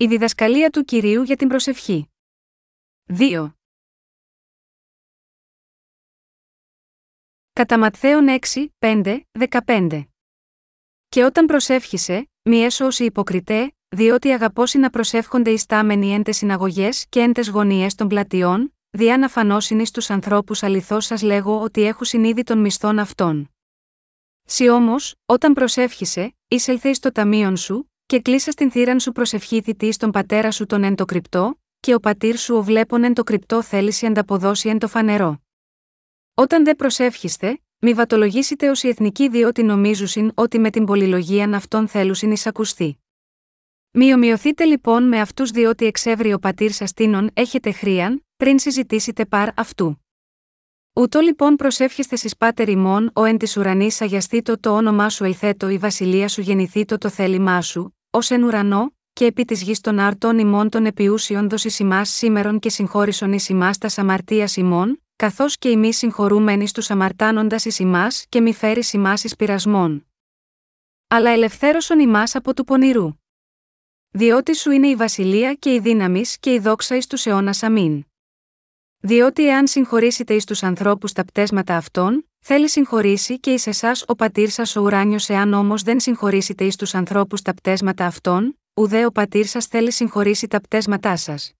Η διδασκαλία του κυρίου για την προσευχή. 2. Κατά Ματθαίον 6, 5, 15. Και όταν προσεύχησε, μη έσω υποκριτέ, διότι αγαπώσει να προσεύχονται οι στάμενοι εν συναγωγές και εν γωνίες των πλατιών, διά να φανώσιν στου ανθρώπους αληθώς σας λέγω ότι έχουν συνείδη των μισθών αυτών. Σι όμως, όταν προσεύχησε, εισελθε στο ταμείον σου, και κλείσα στην θύραν σου προσευχήθη τη στον πατέρα σου τον εν το κρυπτό, και ο πατήρ σου ο βλέπον εν το κρυπτό θέληση ανταποδώσει εν το φανερό. Όταν δεν προσεύχεστε, μη βατολογήσετε ως οι εθνικοί διότι νομίζουσιν ότι με την πολυλογίαν αυτών θέλουσιν εισακουστεί. Μη ομοιωθείτε λοιπόν με αυτούς διότι εξεύρει ο πατήρ σας τίνον έχετε χρίαν, πριν συζητήσετε παρ αυτού. Ούτω λοιπόν προσεύχεστε στι πάτερ ημών, ο εν της ουρανής αγιαστήτω το όνομά σου ελθέτω η βασιλεία σου γεννηθήτω το θέλημά σου, ως εν ουρανό, και επί της γης των άρτων ημών των επιούσιων δώσει ημά σήμερον και συγχώρησον εις ημάς τα αμαρτία ημών, καθώς και εμεί συγχωρούμενοι στους αμαρτάνοντας εις ημάς και μη φέρει ημά εις πειρασμών. Αλλά ελευθέρωσον ημάς από του πονηρού. Διότι σου είναι η βασιλεία και η δύναμη και η δόξα εις τους αιώνας αμήν. Διότι εάν συγχωρήσετε εις τους ανθρώπους τα πτέσματα αυτών, θέλει συγχωρήσει και εις εσάς ο πατήρ σας ο ουράνιος εάν όμως δεν συγχωρήσετε εις τους ανθρώπους τα πτέσματα αυτών, ουδέ ο πατήρ σας θέλει συγχωρήσει τα πτέσματά σας.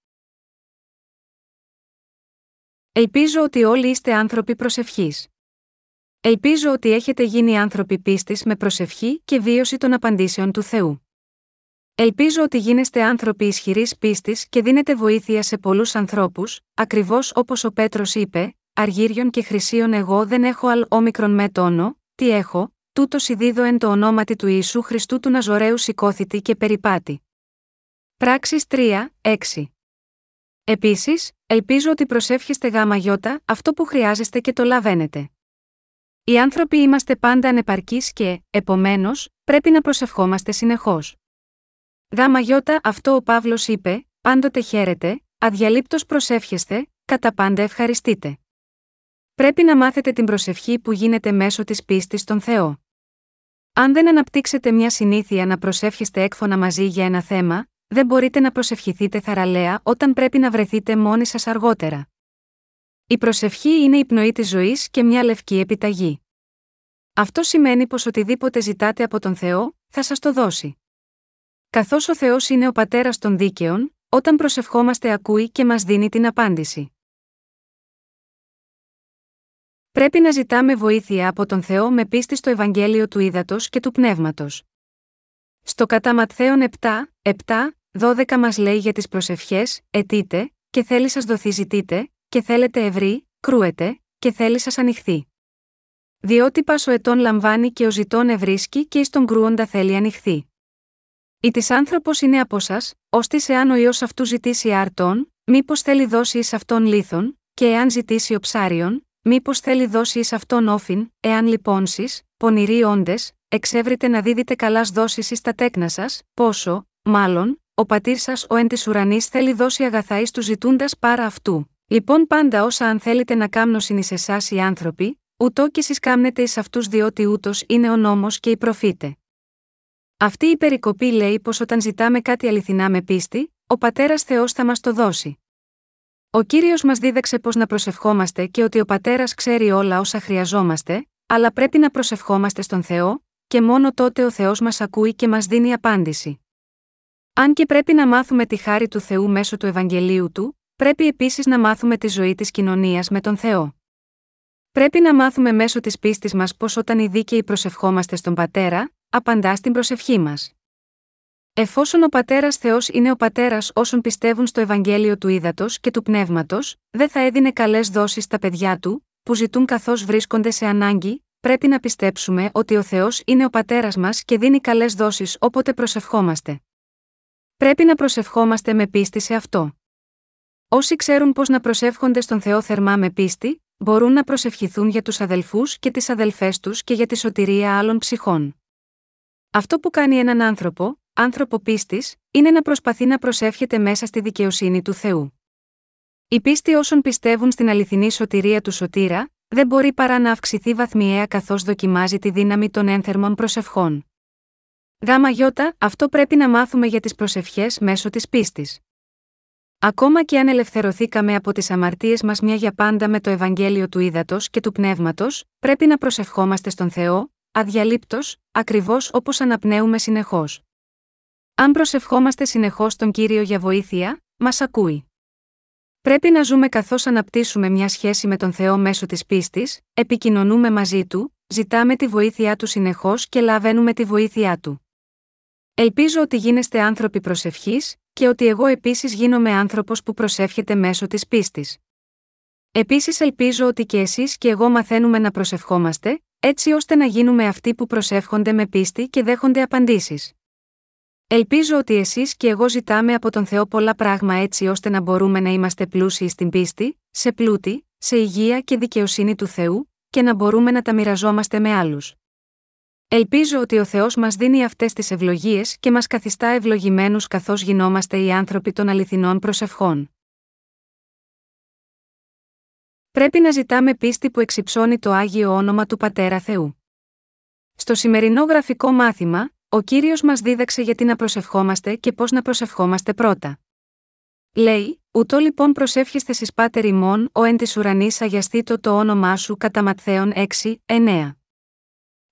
Ελπίζω ότι όλοι είστε άνθρωποι προσευχής. Ελπίζω ότι έχετε γίνει άνθρωποι πίστης με προσευχή και βίωση των απαντήσεων του Θεού. Ελπίζω ότι γίνεστε άνθρωποι ισχυρής πίστης και δίνετε βοήθεια σε πολλούς ανθρώπους, ακριβώς όπως ο Πέτρος είπε: Αργύριον και χρυσίων εγώ δεν έχω αλ όμικρον με τόνο, τι έχω, τούτος ειδίδω εν το ονόματι του Ιησού Χριστού του Ναζωραίου σηκώθητη και περιπάτη. Πράξεις 3, 6. Επίσης, ελπίζω ότι προσεύχεστε γάμα γιώτα αυτό που χρειάζεστε και το λαβαίνετε. Οι άνθρωποι είμαστε πάντα ανεπαρκείς και, επομένως, πρέπει να προσευχόμαστε συνεχώς. Γάμα γιώτα αυτό ο Παύλος είπε, πάντοτε χαίρετε, αδιαλείπτως προσεύχεστε, κατά πάντα ευχαριστείτε. Πρέπει να μάθετε την προσευχή που γίνεται μέσω της πίστης στον Θεό. Αν δεν αναπτύξετε μια συνήθεια να προσεύχεστε έκφωνα μαζί για ένα θέμα, δεν μπορείτε να προσευχηθείτε θαραλέα όταν πρέπει να βρεθείτε μόνοι σας αργότερα. Η προσευχή είναι η πνοή της ζωής και μια λευκή επιταγή. Αυτό σημαίνει πως οτιδήποτε ζητάτε από τον Θεό, θα σας το δώσει. Καθώς ο Θεός είναι ο πατέρας των δίκαιων, όταν προσευχόμαστε ακούει και μας δίνει την απάντηση. Πρέπει να ζητάμε βοήθεια από τον Θεό με πίστη στο Ευαγγέλιο του Ήδατος και του Πνεύματος. Στο κατά Ματθαίον 7, 7, 12 μας λέει για τις προσευχές: Ετείτε, και θέλει σας δοθεί ζητείτε, και θέλετε ευρύ, κρούετε, και θέλει σας ανοιχθεί. Διότι πάσο ετών λαμβάνει και ο ζητών ευρίσκει και εις τον κρούοντα θέλει ανοιχθεί. Η της άνθρωπος είναι από σας, ώστε εάν ο ιό αυτού ζητήσει άρτον, μήπως θέλει δώσει εις αυτόν λίθον, και εάν ζητήσει ο ψάριον, μήπως θέλει δώσει εις αυτόν όφιν, εάν λιπώνσει, πονηροί όντες, εξεύρετε να δίδετε καλάς δώσει εις τα τέκνα σας, πόσο, μάλλον, ο πατήρ σας ο εν της ουρανής θέλει δώσει αγαθά εις τους ζητούντας πάρα αυτού. Λοιπόν πάντα όσα αν θέλετε να κάμνωσιν εις εσάς οι άνθρωποι, ούτω και εσείς κάμνετε εις αυτούς διότι ούτως είναι ο νόμος και οι προφήτε. Αυτή η περικοπή λέει πως όταν ζητάμε κάτι αληθινά με πίστη, ο πατέρας Θεός θα μας το δώσει. Ο κύριος μας δίδαξε πώς να προσευχόμαστε και ότι ο πατέρας ξέρει όλα όσα χρειαζόμαστε, αλλά πρέπει να προσευχόμαστε στον Θεό, και μόνο τότε ο Θεός μας ακούει και μας δίνει απάντηση. Αν και πρέπει να μάθουμε τη χάρη του Θεού μέσω του Ευαγγελίου του, πρέπει επίσης να μάθουμε τη ζωή της κοινωνίας με τον Θεό. Πρέπει να μάθουμε μέσω της πίστης μας πως όταν οι δίκαιοι προσευχόμαστε στον Πατέρα, απαντά στην προσευχή μας. Εφόσον ο Πατέρας Θεός είναι ο Πατέρας όσων πιστεύουν στο Ευαγγέλιο του Ήδατος και του Πνεύματος, δεν θα έδινε καλές δόσεις στα παιδιά του, που ζητούν καθώς βρίσκονται σε ανάγκη, πρέπει να πιστέψουμε ότι ο Θεός είναι ο Πατέρας μας και δίνει καλές δόσεις όποτε προσευχόμαστε. Πρέπει να προσευχόμαστε με πίστη σε αυτό. Όσοι ξέρουν πώς να προσεύχονται στον Θεό θερμά με πίστη, μπορούν να προσευχηθούν για τους αδελφούς και τις αδελφές τους και για τη σωτηρία άλλων ψυχών. Αυτό που κάνει έναν άνθρωπο, άνθρωπο πίστης, είναι να προσπαθεί να προσεύχεται μέσα στη δικαιοσύνη του Θεού. Η πίστη όσων πιστεύουν στην αληθινή σωτηρία του σωτήρα, δεν μπορεί παρά να αυξηθεί βαθμιαία καθώς δοκιμάζει τη δύναμη των ένθερμων προσευχών. Γάμα γιώτα, αυτό πρέπει να μάθουμε για τις προσευχές μέσω της πίστης. Ακόμα και αν ελευθερωθήκαμε από τις αμαρτίες μας μια για πάντα με το Ευαγγέλιο του Ήδατος και του Πνεύματος, πρέπει να προσευχόμαστε στον Θεό, αδιαλείπτος, ακριβώς όπως αναπνέουμε συνεχώς. Αν προσευχόμαστε συνεχώς τον Κύριο για βοήθεια, μας ακούει. Πρέπει να ζούμε καθώς αναπτύσσουμε μια σχέση με τον Θεό μέσω της πίστης, επικοινωνούμε μαζί του, ζητάμε τη βοήθειά του συνεχώς και λαβαίνουμε τη βοήθειά του. Ελπίζω ότι γίνεστε άνθρωποι προσευχής, και ότι εγώ επίσης γίνομαι άνθρωπος που προσεύχεται μέσω της πίστης. Επίσης ελπίζω ότι και εσείς και εγώ μαθαίνουμε να προσευχόμαστε, έτσι ώστε να γίνουμε αυτοί που προσεύχονται με πίστη και δέχονται απαντήσεις. Ελπίζω ότι εσείς και εγώ ζητάμε από τον Θεό πολλά πράγμα έτσι ώστε να μπορούμε να είμαστε πλούσιοι στην πίστη, σε πλούτη, σε υγεία και δικαιοσύνη του Θεού, και να μπορούμε να τα μοιραζόμαστε με άλλους. Ελπίζω ότι ο Θεός μας δίνει αυτές τις ευλογίες και μας καθιστά ευλογημένους καθώς γινόμαστε οι άνθρωποι των αληθινών προσευχών. Πρέπει να ζητάμε πίστη που εξυψώνει το άγιο όνομα του Πατέρα Θεού. Στο σημερινό γραφικό μάθημα, ο κύριος μας δίδαξε γιατί να προσευχόμαστε και πώς να προσευχόμαστε πρώτα. Λέει, Ούτω λοιπόν προσεύχεστε στι πάτερ ημών, ο εν της ουρανής αγιαστήτω το όνομά σου κατά Ματθαίων 6, 9.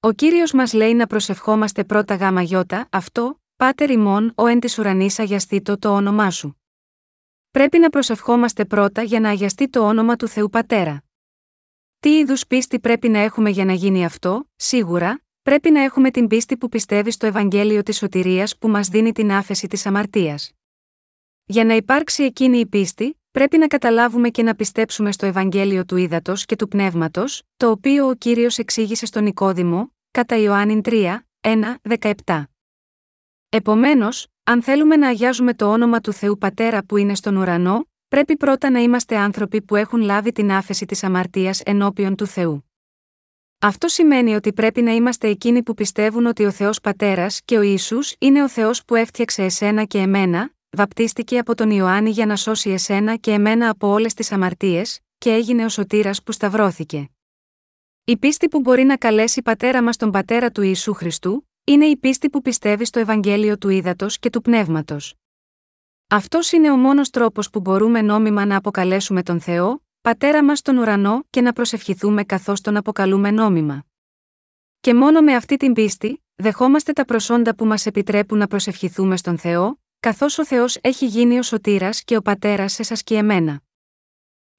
Ο κύριος μας λέει να προσευχόμαστε πρώτα γάμα γιώτα, αυτό, πάτερ ημών, ο εν της ουρανής αγιαστήτω το όνομά σου. Πρέπει να προσευχόμαστε πρώτα για να αγιαστεί το όνομα του Θεού Πατέρα. Τι είδους πίστη πρέπει να έχουμε για να γίνει αυτό, σίγουρα, πρέπει να έχουμε την πίστη που πιστεύει στο Ευαγγέλιο της Σωτηρίας που μας δίνει την άφεση της αμαρτίας. Για να υπάρξει εκείνη η πίστη, πρέπει να καταλάβουμε και να πιστέψουμε στο Ευαγγέλιο του Ήδατος και του Πνεύματος, το οποίο ο κύριος εξήγησε στον Νικόδημο, κατά Ιωάννην 3, 1, 17. Επομένως, αν θέλουμε να αγιάζουμε το όνομα του Θεού Πατέρα που είναι στον ουρανό, πρέπει πρώτα να είμαστε άνθρωποι που έχουν λάβει την άφεση της αμαρτίας ενώπιον του Θεού. Αυτό σημαίνει ότι πρέπει να είμαστε εκείνοι που πιστεύουν ότι ο Θεός Πατέρας και ο Ισού είναι ο Θεός που έφτιαξε εσένα και εμένα, βαπτίστηκε από τον Ιωάννη για να σώσει εσένα και εμένα από όλες τις αμαρτίες, και έγινε ο σωτήρας που σταυρώθηκε. Η πίστη που μπορεί να καλέσει πατέρα μας τον πατέρα του Ιησού Χριστού, είναι η πίστη που πιστεύει στο Ευαγγέλιο του Ήδατος και του Πνεύματος. Αυτός είναι ο μόνος τρόπος που μπορούμε νόμιμα να αποκαλέσουμε τον Θεό, Πατέρα μας στον ουρανό και να προσευχηθούμε καθώς τον αποκαλούμε νόμιμα. Και μόνο με αυτή την πίστη, δεχόμαστε τα προσόντα που μας επιτρέπουν να προσευχηθούμε στον Θεό, καθώς ο Θεός έχει γίνει ο σωτήρας και ο πατέρας σε σας και εμένα.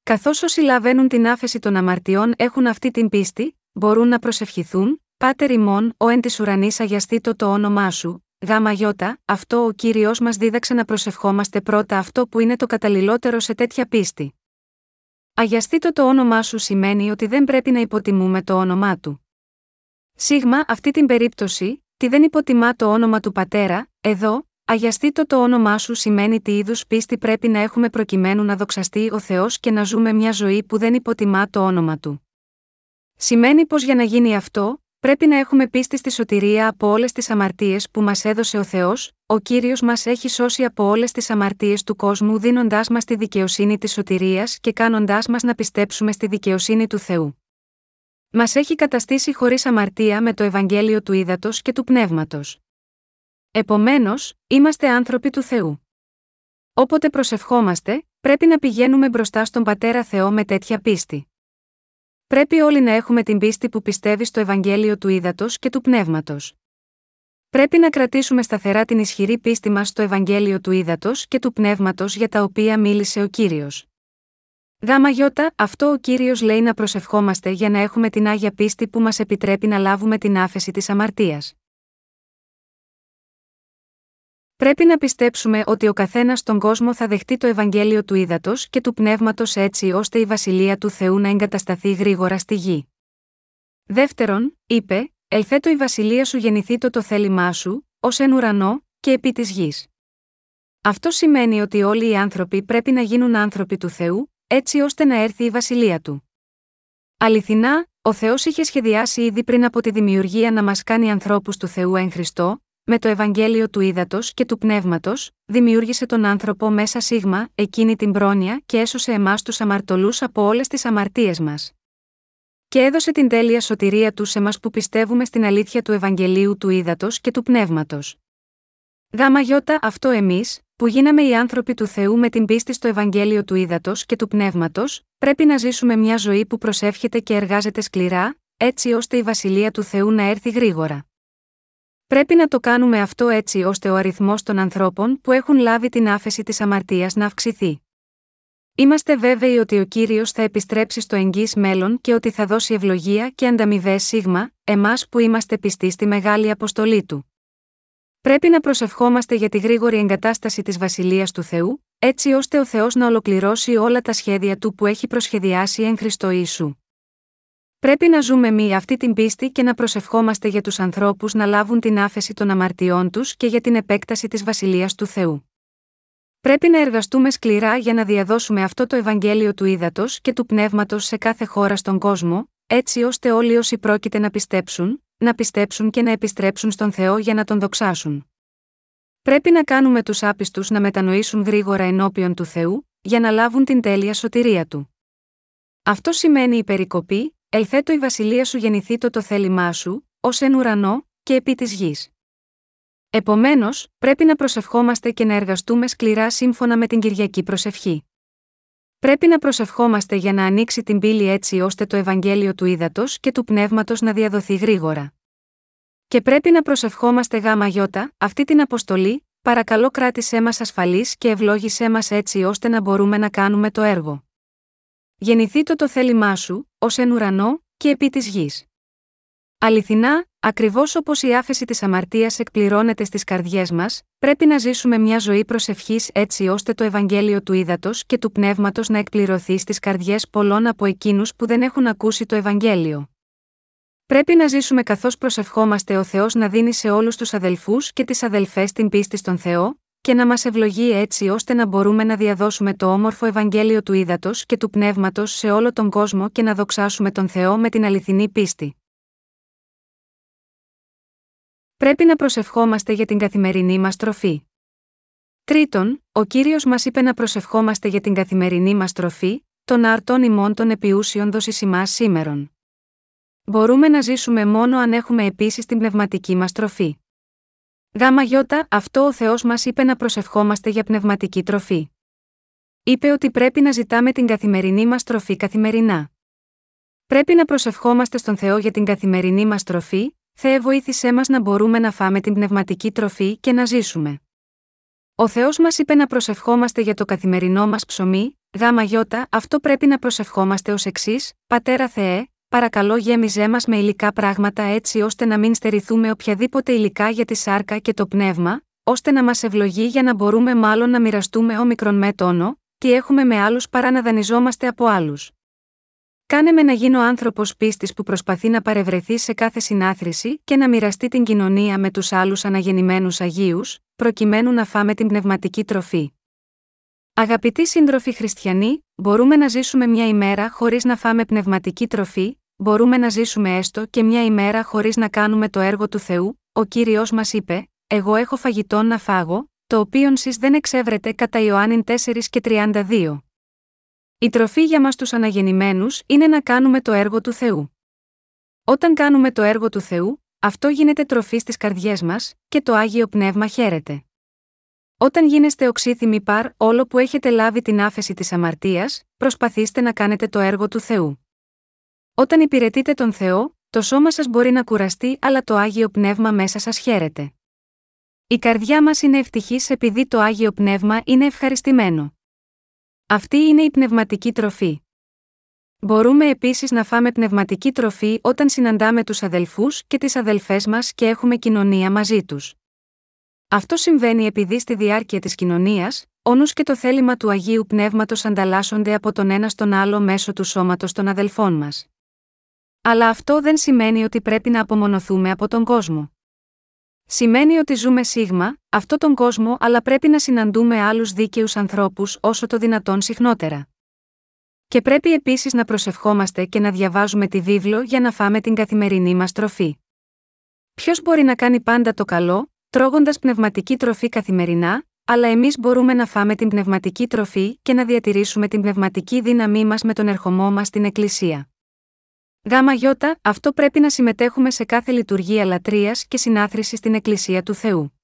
Καθώς όσοι λαβαίνουν την άφεση των αμαρτιών έχουν αυτή την πίστη, μπορούν να προσευχηθούν, Πάτερ ημών, ο εν της ουρανής αγιαστήτω το όνομά σου, γάμα γιώτα, αυτό ο κύριος μας δίδαξε να προσευχόμαστε πρώτα αυτό που είναι το καταλληλότερο σε τέτοια πίστη. Αγιαστήτω το όνομά σου σημαίνει ότι δεν πρέπει να υποτιμούμε το όνομά του. Σίγμα, αυτή την περίπτωση, τι δεν υποτιμά το όνομα του πατέρα, εδώ, αγιαστήτω το όνομά σου σημαίνει τι είδους πίστη πρέπει να έχουμε προκειμένου να δοξαστεί ο Θεός και να ζούμε μια ζωή που δεν υποτιμά το όνομα του. Σημαίνει πως για να γίνει αυτό, πρέπει να έχουμε πίστη στη σωτηρία από όλες τις αμαρτίες που μας έδωσε ο Θεός, ο κύριος μας έχει σώσει από όλες τις αμαρτίες του κόσμου δίνοντάς μας τη δικαιοσύνη της σωτηρίας και κάνοντάς μας να πιστέψουμε στη δικαιοσύνη του Θεού. Μας έχει καταστήσει χωρίς αμαρτία με το Ευαγγέλιο του Ήδατος και του Πνεύματος. Επομένως, είμαστε άνθρωποι του Θεού. Όποτε προσευχόμαστε, πρέπει να πηγαίνουμε μπροστά στον Πατέρα Θεό με τέτοια πίστη. Πρέπει όλοι να έχουμε την πίστη που πιστεύει στο Ευαγγέλιο του Ήδατος και του Πνεύματος. Πρέπει να κρατήσουμε σταθερά την ισχυρή πίστη μας στο Ευαγγέλιο του Ήδατος και του Πνεύματος για τα οποία μίλησε ο κύριος. Γάμα γιώτα, αυτό ο κύριος λέει να προσευχόμαστε για να έχουμε την άγια πίστη που μας επιτρέπει να λάβουμε την άφεση της αμαρτίας. Πρέπει να πιστέψουμε ότι ο καθένας στον κόσμο θα δεχτεί το Ευαγγέλιο του ύδατο και του πνεύματος έτσι ώστε η βασιλεία του Θεού να εγκατασταθεί γρήγορα στη γη. Δεύτερον, είπε, Ελθέτω η βασιλεία σου γεννηθεί το το θέλημά σου, ως εν ουρανό, και επί της γης. Αυτό σημαίνει ότι όλοι οι άνθρωποι πρέπει να γίνουν άνθρωποι του Θεού, έτσι ώστε να έρθει η βασιλεία του. Αληθινά, ο Θεός είχε σχεδιάσει ήδη πριν από τη δημιουργία να μας κάνει ανθρώπους του Θεού εν Χριστώ, με το Ευαγγέλιο του Ήδατος και του Πνεύματος, δημιούργησε τον άνθρωπο μέσα σίγμα, εκείνη την πρόνοια και έσωσε εμάς τους αμαρτωλούς από όλες τις αμαρτίες μας. και έδωσε την τέλεια σωτηρία τους σε μα που πιστεύουμε στην αλήθεια του Ευαγγελίου του Ήδατος και του Πνεύματος. Γάμα γιώτα αυτό εμείς, που γίναμε οι άνθρωποι του Θεού με την πίστη στο Ευαγγέλιο του Ήδατος και του Πνεύματος, πρέπει να ζήσουμε μια ζωή που προσεύχεται και εργάζεται σκληρά, έτσι ώστε η βασιλεία του Θεού να έρθει γρήγορα. Πρέπει να το κάνουμε αυτό έτσι ώστε ο αριθμός των ανθρώπων που έχουν λάβει την άφεση της αμαρτίας να αυξηθεί. Είμαστε βέβαιοι ότι ο κύριος θα επιστρέψει στο εγγύς μέλλον και ότι θα δώσει ευλογία και ανταμοιβέ σίγμα, εμάς που είμαστε πιστοί στη μεγάλη αποστολή του. Πρέπει να προσευχόμαστε για τη γρήγορη εγκατάσταση της Βασιλείας του Θεού, έτσι ώστε ο Θεός να ολοκληρώσει όλα τα σχέδια του που έχει προσχεδιάσει εν Χριστώ Ιησού. Πρέπει να ζούμε μη αυτή την πίστη και να προσευχόμαστε για τους ανθρώπους να λάβουν την άφεση των αμαρτιών τους και για την επέκταση της Βασιλείας του Θεού. Πρέπει να εργαστούμε σκληρά για να διαδώσουμε αυτό το Ευαγγέλιο του ύδατο και του πνεύματος σε κάθε χώρα στον κόσμο, έτσι ώστε όλοι όσοι πρόκειται να πιστέψουν, να πιστέψουν και να επιστρέψουν στον Θεό για να τον δοξάσουν. Πρέπει να κάνουμε τους άπιστους να μετανοήσουν γρήγορα ενώπιον του Θεού, για να λάβουν την τέλεια σωτηρία του. Αυτό σημαίνει η περικοπή, Ελθέτω η βασιλεία σου γεννηθεί το το θέλημά σου, ως εν ουρανό, και επί της γης. Επομένως, πρέπει να προσευχόμαστε και να εργαστούμε σκληρά σύμφωνα με την Κυριακή προσευχή. Πρέπει να προσευχόμαστε για να ανοίξει την πύλη έτσι ώστε το Ευαγγέλιο του ύδατο και του πνεύματος να διαδοθεί γρήγορα. Και πρέπει να προσευχόμαστε γάμα γιώτα, αυτή την αποστολή, παρακαλώ κράτησέ μας ασφαλή και ευλόγησέ μας έτσι ώστε να μπορούμε να κάνουμε το έργο. Γεννηθεί το το θέλημά σου, ως εν ουρανό, και επί της γης. Αληθινά, ακριβώς όπως η άφεση της αμαρτίας εκπληρώνεται στις καρδιές μας, πρέπει να ζήσουμε μια ζωή προσευχής έτσι ώστε το Ευαγγέλιο του ύδατο και του πνεύματος να εκπληρωθεί στις καρδιές πολλών από εκείνους που δεν έχουν ακούσει το Ευαγγέλιο. Πρέπει να ζήσουμε καθώς προσευχόμαστε ο Θεός να δίνει σε όλους τους αδελφούς και τις αδελφές την πίστη στον Θεό, και να μας ευλογεί έτσι ώστε να μπορούμε να διαδώσουμε το όμορφο Ευαγγέλιο του ύδατο και του πνεύματος σε όλο τον κόσμο και να δοξάσουμε τον Θεό με την αληθινή πίστη. Πρέπει να προσευχόμαστε για την καθημερινή μας τροφή. Τρίτον, ο κύριος μας είπε να προσευχόμαστε για την καθημερινή μας τροφή, των αρτών ημών των επιούσιων δοσισιμά σήμερον. Μπορούμε να ζήσουμε μόνο αν έχουμε επίσης την πνευματική μας τροφή. Γάμα γιώτα, αυτό ο Θεός μας είπε να προσευχόμαστε για πνευματική τροφή. Είπε ότι πρέπει να ζητάμε την καθημερινή μας τροφή καθημερινά. Πρέπει να προσευχόμαστε στον Θεό για την καθημερινή μας τροφή, Θεέ βοήθησέ μας να μπορούμε να φάμε την πνευματική τροφή και να ζήσουμε. Ο Θεός μας είπε να προσευχόμαστε για το καθημερινό μας ψωμί, γάμα γιώτα, αυτό πρέπει να προσευχόμαστε ως εξής: Πατέρα Θεέ, παρακαλώ γέμιζέ μας με υλικά πράγματα έτσι ώστε να μην στερηθούμε οποιαδήποτε υλικά για τη σάρκα και το πνεύμα, ώστε να μας ευλογεί για να μπορούμε μάλλον να μοιραστούμε όμικρον με τόνο, τι έχουμε με άλλους παρά να δανειζόμαστε από άλλους. Κάνε με να γίνω άνθρωπος πίστης που προσπαθεί να παρευρεθεί σε κάθε συνάθρηση και να μοιραστεί την κοινωνία με τους άλλους αναγεννημένους Αγίους, προκειμένου να φάμε την πνευματική τροφή. Αγαπητοί σύντροφοι χριστιανοί, μπορούμε να ζήσουμε μια ημέρα χωρίς να φάμε πνευματική τροφή, μπορούμε να ζήσουμε έστω και μια ημέρα χωρίς να κάνουμε το έργο του Θεού, ο κύριος μας είπε: Εγώ έχω φαγητό να φάγω, το οποίο σει δεν εξεύρετε κατά Ιωάννην 4 και 32. Η τροφή για μας τους αναγεννημένους είναι να κάνουμε το έργο του Θεού. Όταν κάνουμε το έργο του Θεού, αυτό γίνεται τροφή στις καρδιές μας, και το άγιο πνεύμα χαίρεται. Όταν γίνεστε οξύθυμοι παρ όλο που έχετε λάβει την άφεση της αμαρτίας, προσπαθήστε να κάνετε το έργο του Θεού. Όταν υπηρετείτε τον Θεό, το σώμα σας μπορεί να κουραστεί, αλλά το άγιο πνεύμα μέσα σας χαίρεται. Η καρδιά μας είναι ευτυχής επειδή το άγιο πνεύμα είναι ευχαριστημένο. Αυτή είναι η πνευματική τροφή. Μπορούμε επίσης να φάμε πνευματική τροφή όταν συναντάμε τους αδελφούς και τις αδελφές μας και έχουμε κοινωνία μαζί τους. Αυτό συμβαίνει επειδή στη διάρκεια της κοινωνίας, ο νους και το θέλημα του Αγίου Πνεύματος ανταλλάσσονται από τον ένα στον άλλο μέσω του σώματος των αδελφών μας. Αλλά αυτό δεν σημαίνει ότι πρέπει να απομονωθούμε από τον κόσμο. Σημαίνει ότι ζούμε σίγμα, αυτό τον κόσμο, αλλά πρέπει να συναντούμε άλλους δίκαιους ανθρώπους όσο το δυνατόν συχνότερα. Και πρέπει επίσης να προσευχόμαστε και να διαβάζουμε τη βίβλο για να φάμε την καθημερινή μας τροφή. Ποιος μπορεί να κάνει πάντα το καλό, τρώγοντας πνευματική τροφή καθημερινά, αλλά εμείς μπορούμε να φάμε την πνευματική τροφή και να διατηρήσουμε την πνευματική δύναμή μας με τον ερχομό μας στην Εκκλησία. Γάμα γιώτα, αυτό πρέπει να συμμετέχουμε σε κάθε λειτουργία λατρείας και συνάθρησης στην Εκκλησία του Θεού.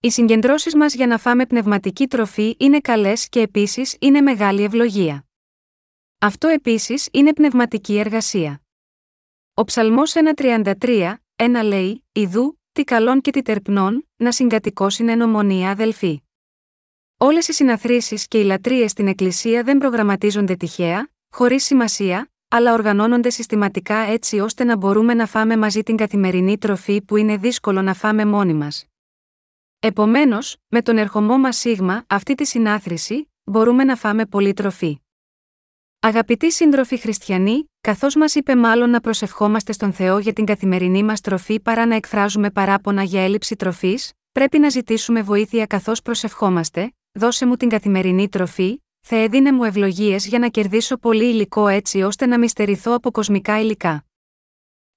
Οι συγκεντρώσεις μας για να φάμε πνευματική τροφή είναι καλές και επίσης είναι μεγάλη ευλογία. Αυτό επίσης είναι πνευματική εργασία. Ο Ψαλμός 1.33, 1 λέει: Ιδού, τι καλών και τι τερπνών, να συγκατοικώσουν εν ομονία αδελφοί. Όλες οι συναθρήσεις και οι λατρείες στην Εκκλησία δεν προγραμματίζονται τυχαία, χωρίς σημασία, αλλά οργανώνονται συστηματικά έτσι ώστε να μπορούμε να φάμε μαζί την καθημερινή τροφή που είναι δύσκολο να φάμε μόνοι μας. Επομένως, με τον ερχομό μας σίγμα, αυτή τη συνάθρηση, μπορούμε να φάμε πολύ τροφή. Αγαπητοί σύντροφοι χριστιανοί, καθώς μας είπε μάλλον να προσευχόμαστε στον Θεό για την καθημερινή μας τροφή παρά να εκφράζουμε παράπονα για έλλειψη τροφής, πρέπει να ζητήσουμε βοήθεια καθώς προσευχόμαστε, δώσε μου την καθημερινή τροφή, Θεέ δίνε μου ευλογίες για να κερδίσω πολύ υλικό έτσι ώστε να μη στερηθώ από κοσμικά υλικά.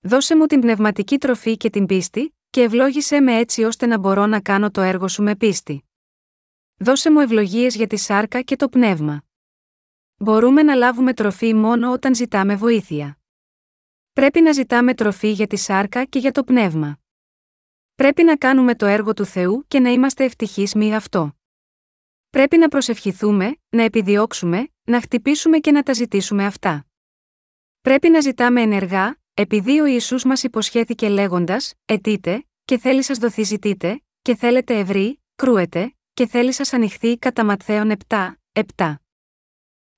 Δώσε μου την πνευματική τροφή και την πίστη, και ευλόγησέ με έτσι ώστε να μπορώ να κάνω το έργο σου με πίστη. Δώσε μου ευλογίες για τη σάρκα και το πνεύμα. Μπορούμε να λάβουμε τροφή μόνο όταν ζητάμε βοήθεια. Πρέπει να ζητάμε τροφή για τη σάρκα και για το πνεύμα. Πρέπει να κάνουμε το έργο του Θεού και να είμαστε ευτυχείς με αυτό. Πρέπει να προσευχηθούμε, να επιδιώξουμε, να χτυπήσουμε και να τα ζητήσουμε αυτά. Πρέπει να ζητάμε ενεργά, επειδή ο Ισού μας υποσχέθηκε λέγοντας: Ετείτε, και θέλει σας δοθεί ζητείτε, και θέλετε ευρύ, κρούετε, και θέλει σας ανοιχθεί κατά Ματθαίων 7, 7.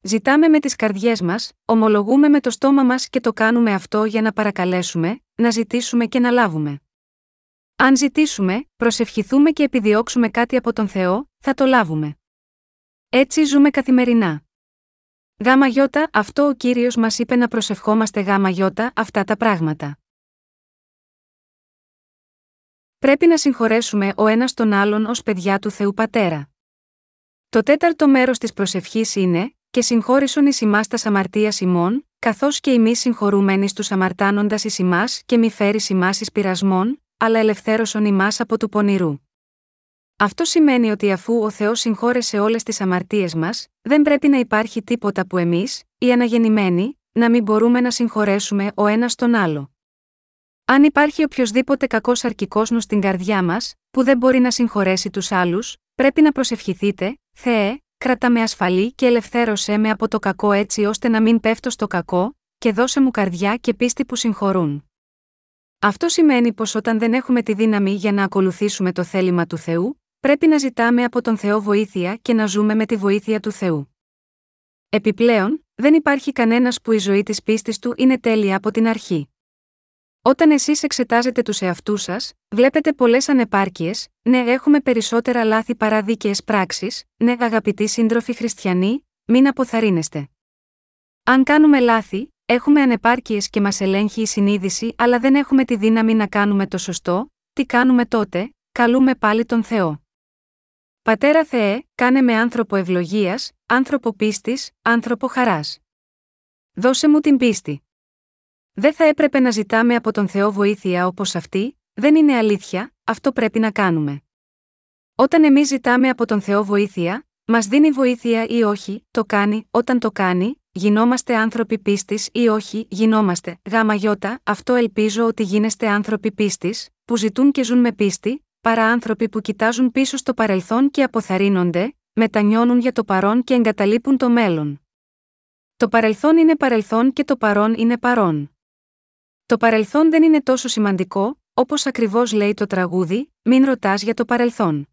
Ζητάμε με τις καρδιές μας, ομολογούμε με το στόμα μας και το κάνουμε αυτό για να παρακαλέσουμε, να ζητήσουμε και να λάβουμε. Αν ζητήσουμε, προσευχηθούμε και επιδιώξουμε κάτι από τον Θεό, θα το λάβουμε. Έτσι ζούμε καθημερινά. Γάμα γιώτα, αυτό ο κύριος μας είπε να προσευχόμαστε γάμα γιώτα αυτά τα πράγματα. Πρέπει να συγχωρέσουμε ο ένας τον άλλον ως παιδιά του Θεού Πατέρα. Το τέταρτο μέρος της προσευχής είναι, και συγχώρησον εις ημάς τα αμαρτία ημών, καθώς και εμείς συγχωρούμενοι στους αμαρτάνοντας εις ημάς και μη φέρεις ημάς εις πειρασμών, αλλά ελευθέρωσον ημάς από του πονηρού. Αυτό σημαίνει ότι αφού ο Θεός συγχώρεσε όλες τις αμαρτίες μας, δεν πρέπει να υπάρχει τίποτα που εμείς, οι αναγεννημένοι, να μην μπορούμε να συγχωρέσουμε ο ένας τον άλλο. Αν υπάρχει οποιοδήποτε κακός αρκικός στην καρδιά μας, που δεν μπορεί να συγχωρέσει τους άλλους, πρέπει να προσευχηθείτε, Θεέ, κράτα με ασφαλή και ελευθέρωσέ με από το κακό έτσι ώστε να μην πέφτω στο κακό, και δώσε μου καρδιά και πίστη που συγχωρούν. Αυτό σημαίνει πως όταν δεν έχουμε τη δύναμη για να ακολουθήσουμε το θέλημα του Θεού, πρέπει να ζητάμε από τον Θεό βοήθεια και να ζούμε με τη βοήθεια του Θεού. Επιπλέον, δεν υπάρχει κανένας που η ζωή της πίστης του είναι τέλεια από την αρχή. Όταν εσείς εξετάζετε τους εαυτούς σας, βλέπετε πολλές ανεπάρκειες, ναι, έχουμε περισσότερα λάθη παρά δίκαιες πράξεις, ναι, αγαπητοί σύντροφοι χριστιανοί, μην αποθαρρύνεστε. Αν κάνουμε λάθη, έχουμε ανεπάρκειες και μας ελέγχει η συνείδηση, αλλά δεν έχουμε τη δύναμη να κάνουμε το σωστό, τι κάνουμε τότε, καλούμε πάλι τον Θεό. Πατέρα Θεέ, κάνε με άνθρωπο ευλογίας, άνθρωπο πίστης, άνθρωπο χαράς. Δώσε μου την πίστη. Δεν θα έπρεπε να ζητάμε από τον Θεό βοήθεια όπως αυτή, δεν είναι αλήθεια, αυτό πρέπει να κάνουμε. Όταν εμείς ζητάμε από τον Θεό βοήθεια, μας δίνει βοήθεια ή όχι, το κάνει, όταν το κάνει, γινόμαστε άνθρωποι πίστης ή όχι, γινόμαστε. Γάμα γιώτα, αυτό ελπίζω ότι γίνεστε άνθρωποι πίστης, που ζητούν και ζουν με πίστη, παρά άνθρωποι που κοιτάζουν πίσω στο παρελθόν και αποθαρρύνονται, μετανιώνουν για το παρόν και εγκαταλείπουν το μέλλον. Το παρελθόν είναι παρελθόν και το παρόν είναι παρόν. Το παρελθόν δεν είναι τόσο σημαντικό, όπως ακριβώς λέει το τραγούδι, μην ρωτάς για το παρελθόν.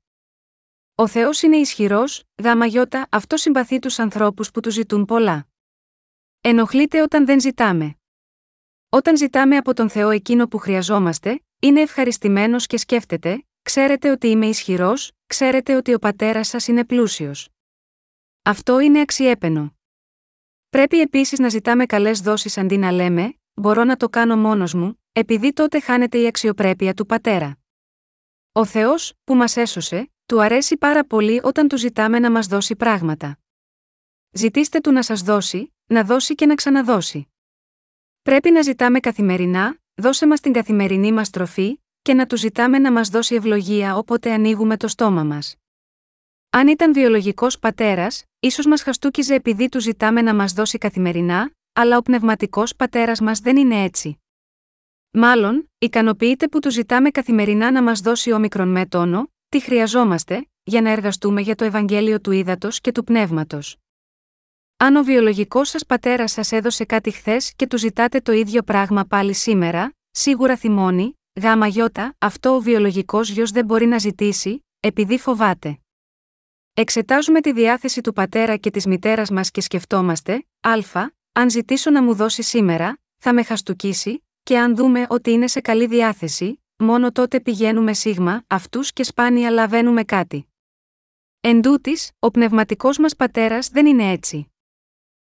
Ο Θεός είναι ισχυρός, γάμα γιώτα, αυτό συμπαθεί τους ανθρώπους που του ζητούν πολλά. Ενοχλείται όταν δεν ζητάμε. Όταν ζητάμε από τον Θεό εκείνο που χρειαζόμαστε, είναι ευχαριστημένος και σκέφτεται, Ξέρετε ότι είμαι ισχυρός, ξέρετε ότι ο πατέρας σας είναι πλούσιος. Αυτό είναι αξιέπαινο. Πρέπει επίσης να ζητάμε καλές δόσεις αντί να λέμε, Μπορώ να το κάνω μόνος μου, επειδή τότε χάνεται η αξιοπρέπεια του πατέρα. Ο Θεός, που μας έσωσε, του αρέσει πάρα πολύ όταν του ζητάμε να μας δώσει πράγματα. Ζητήστε του να σας δώσει, να δώσει και να ξαναδώσει. Πρέπει να ζητάμε καθημερινά, δώσε μας την καθημερινή μας τροφή, και να του ζητάμε να μας δώσει ευλογία όποτε ανοίγουμε το στόμα μας. Αν ήταν βιολογικός πατέρας, ίσως μας χαστούκιζε επειδή του ζητάμε να μας δώσει καθημερινά, αλλά ο πνευματικός πατέρας μας δεν είναι έτσι. Μάλλον, ικανοποιείται που του ζητάμε καθημερινά να μας δώσει όμικρον με τόνο, τι χρειαζόμαστε, για να εργαστούμε για το Ευαγγέλιο του Ήδατος και του Πνεύματος. Αν ο βιολογικός σας πατέρας σας έδωσε κάτι χθες και του ζητάτε το ίδιο πράγμα πάλι σήμερα, σίγουρα θυμώνει, γάμα γιώτα, αυτό ο βιολογικός γιος δεν μπορεί να ζητήσει, επειδή φοβάται. Εξετάζουμε τη διάθεση του πατέρα και της μητέρας μας και σκεφτόμαστε, Α, αν ζητήσω να μου δώσει σήμερα, θα με χαστούκίσει, και αν δούμε ότι είναι σε καλή διάθεση, μόνο τότε πηγαίνουμε σίγμα αυτούς και σπάνια λαβαίνουμε κάτι. Εν τούτης, ο πνευματικός μας πατέρας δεν είναι έτσι.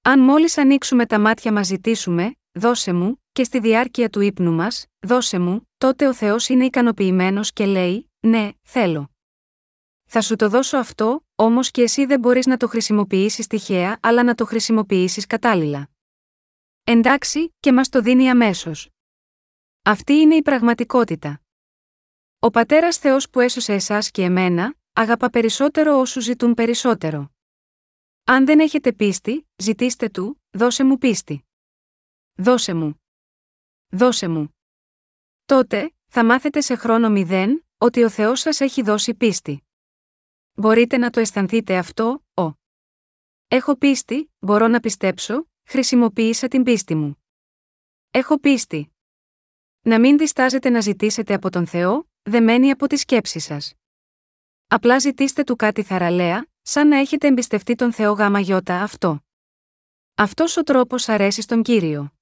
Αν μόλις ανοίξουμε τα μάτια μας ζητήσουμε, δώσε μου, και στη διάρκεια του ύπνου μας, δώσε μου, τότε ο Θεός είναι ικανοποιημένος και λέει: Ναι, θέλω. Θα σου το δώσω αυτό, όμως και εσύ δεν μπορείς να το χρησιμοποιήσεις τυχαία, αλλά να το χρησιμοποιήσεις κατάλληλα. Εντάξει, και μας το δίνει αμέσως. Αυτή είναι η πραγματικότητα. Ο πατέρας Θεός που έσωσε εσάς και εμένα, αγαπά περισσότερο όσους ζητούν περισσότερο. Αν δεν έχετε πίστη, ζητήστε του, δώσε μου πίστη. Δώσε μου. Δώσε μου. Τότε, θα μάθετε σε χρόνο μηδέν, ότι ο Θεός σας έχει δώσει πίστη. Μπορείτε να το αισθανθείτε αυτό, ο. Έχω πίστη, μπορώ να πιστέψω, χρησιμοποίησα την πίστη μου. Έχω πίστη. Να μην διστάζετε να ζητήσετε από τον Θεό, δεμένη από τη σκέψη σας. Απλά ζητήστε του κάτι θαραλέα, σαν να έχετε εμπιστευτεί τον Θεό γάμα γιώτα αυτό. Αυτός ο τρόπος αρέσει στον κύριο.